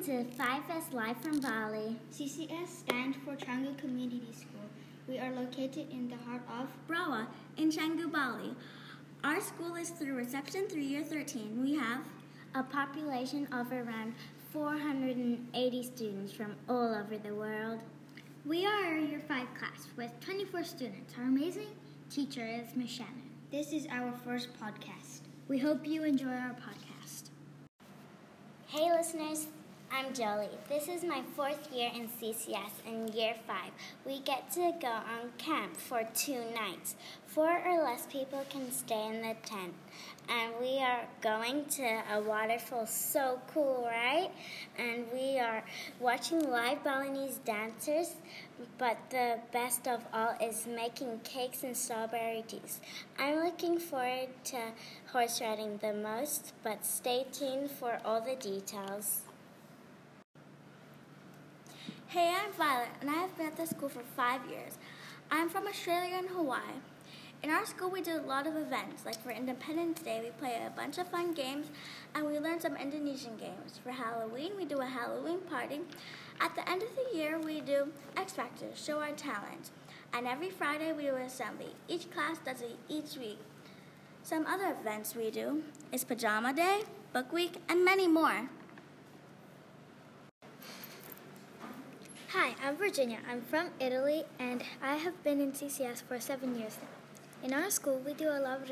to 5S Live from Bali. CCS stands for Canggu Community School. We are located in the heart of Brawa in Canggu, Bali. Our school is through reception through year 13. We have a population of around 480 students from all over the world. We are year 5 class with 24 students. Our amazing teacher is Miss Shannon. This is our first podcast. We hope you enjoy our podcast. Hey listeners, I'm Jolie. This is my fourth year in CCS in year five. We get to go on camp for two nights. Four or less people can stay in the tent. And we are going to a waterfall. So cool, right? And we are watching live Balinese dancers. But the best of all is making cakes and strawberry juice. I'm looking forward to horse riding the most, but stay tuned for all the details. Hey, I'm Violet, and I have been at this school for five years. I'm from Australia and Hawaii. In our school, we do a lot of events. Like for Independence Day, we play a bunch of fun games, and we learn some Indonesian games. For Halloween, we do a Halloween party. At the end of the year, we do X Factor, show our talent. And every Friday, we do an assembly. Each class does it each week. Some other events we do is Pajama Day, Book Week, and many more. I'm Virginia. I'm from Italy and I have been in CCS for seven years now. In our school, we do a lot of,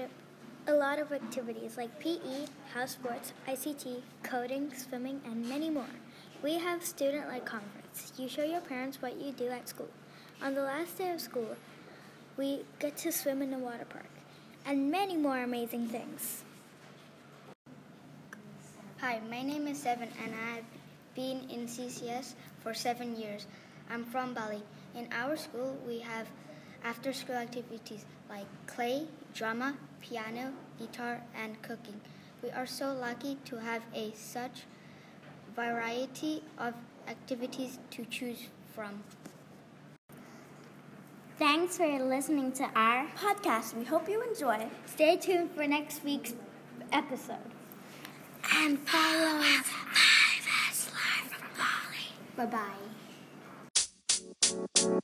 a lot of activities like PE, house sports, ICT, coding, swimming, and many more. We have student-led conference. You show your parents what you do at school. On the last day of school, we get to swim in the water park and many more amazing things. Hi, my name is Seven and I've been in CCS for seven years. I'm from Bali. In our school, we have after school activities like clay, drama, piano, guitar, and cooking. We are so lucky to have a such variety of activities to choose from. Thanks for listening to our podcast. We hope you enjoy. Stay tuned for next week's episode. And follow us. Bye bye. Thank you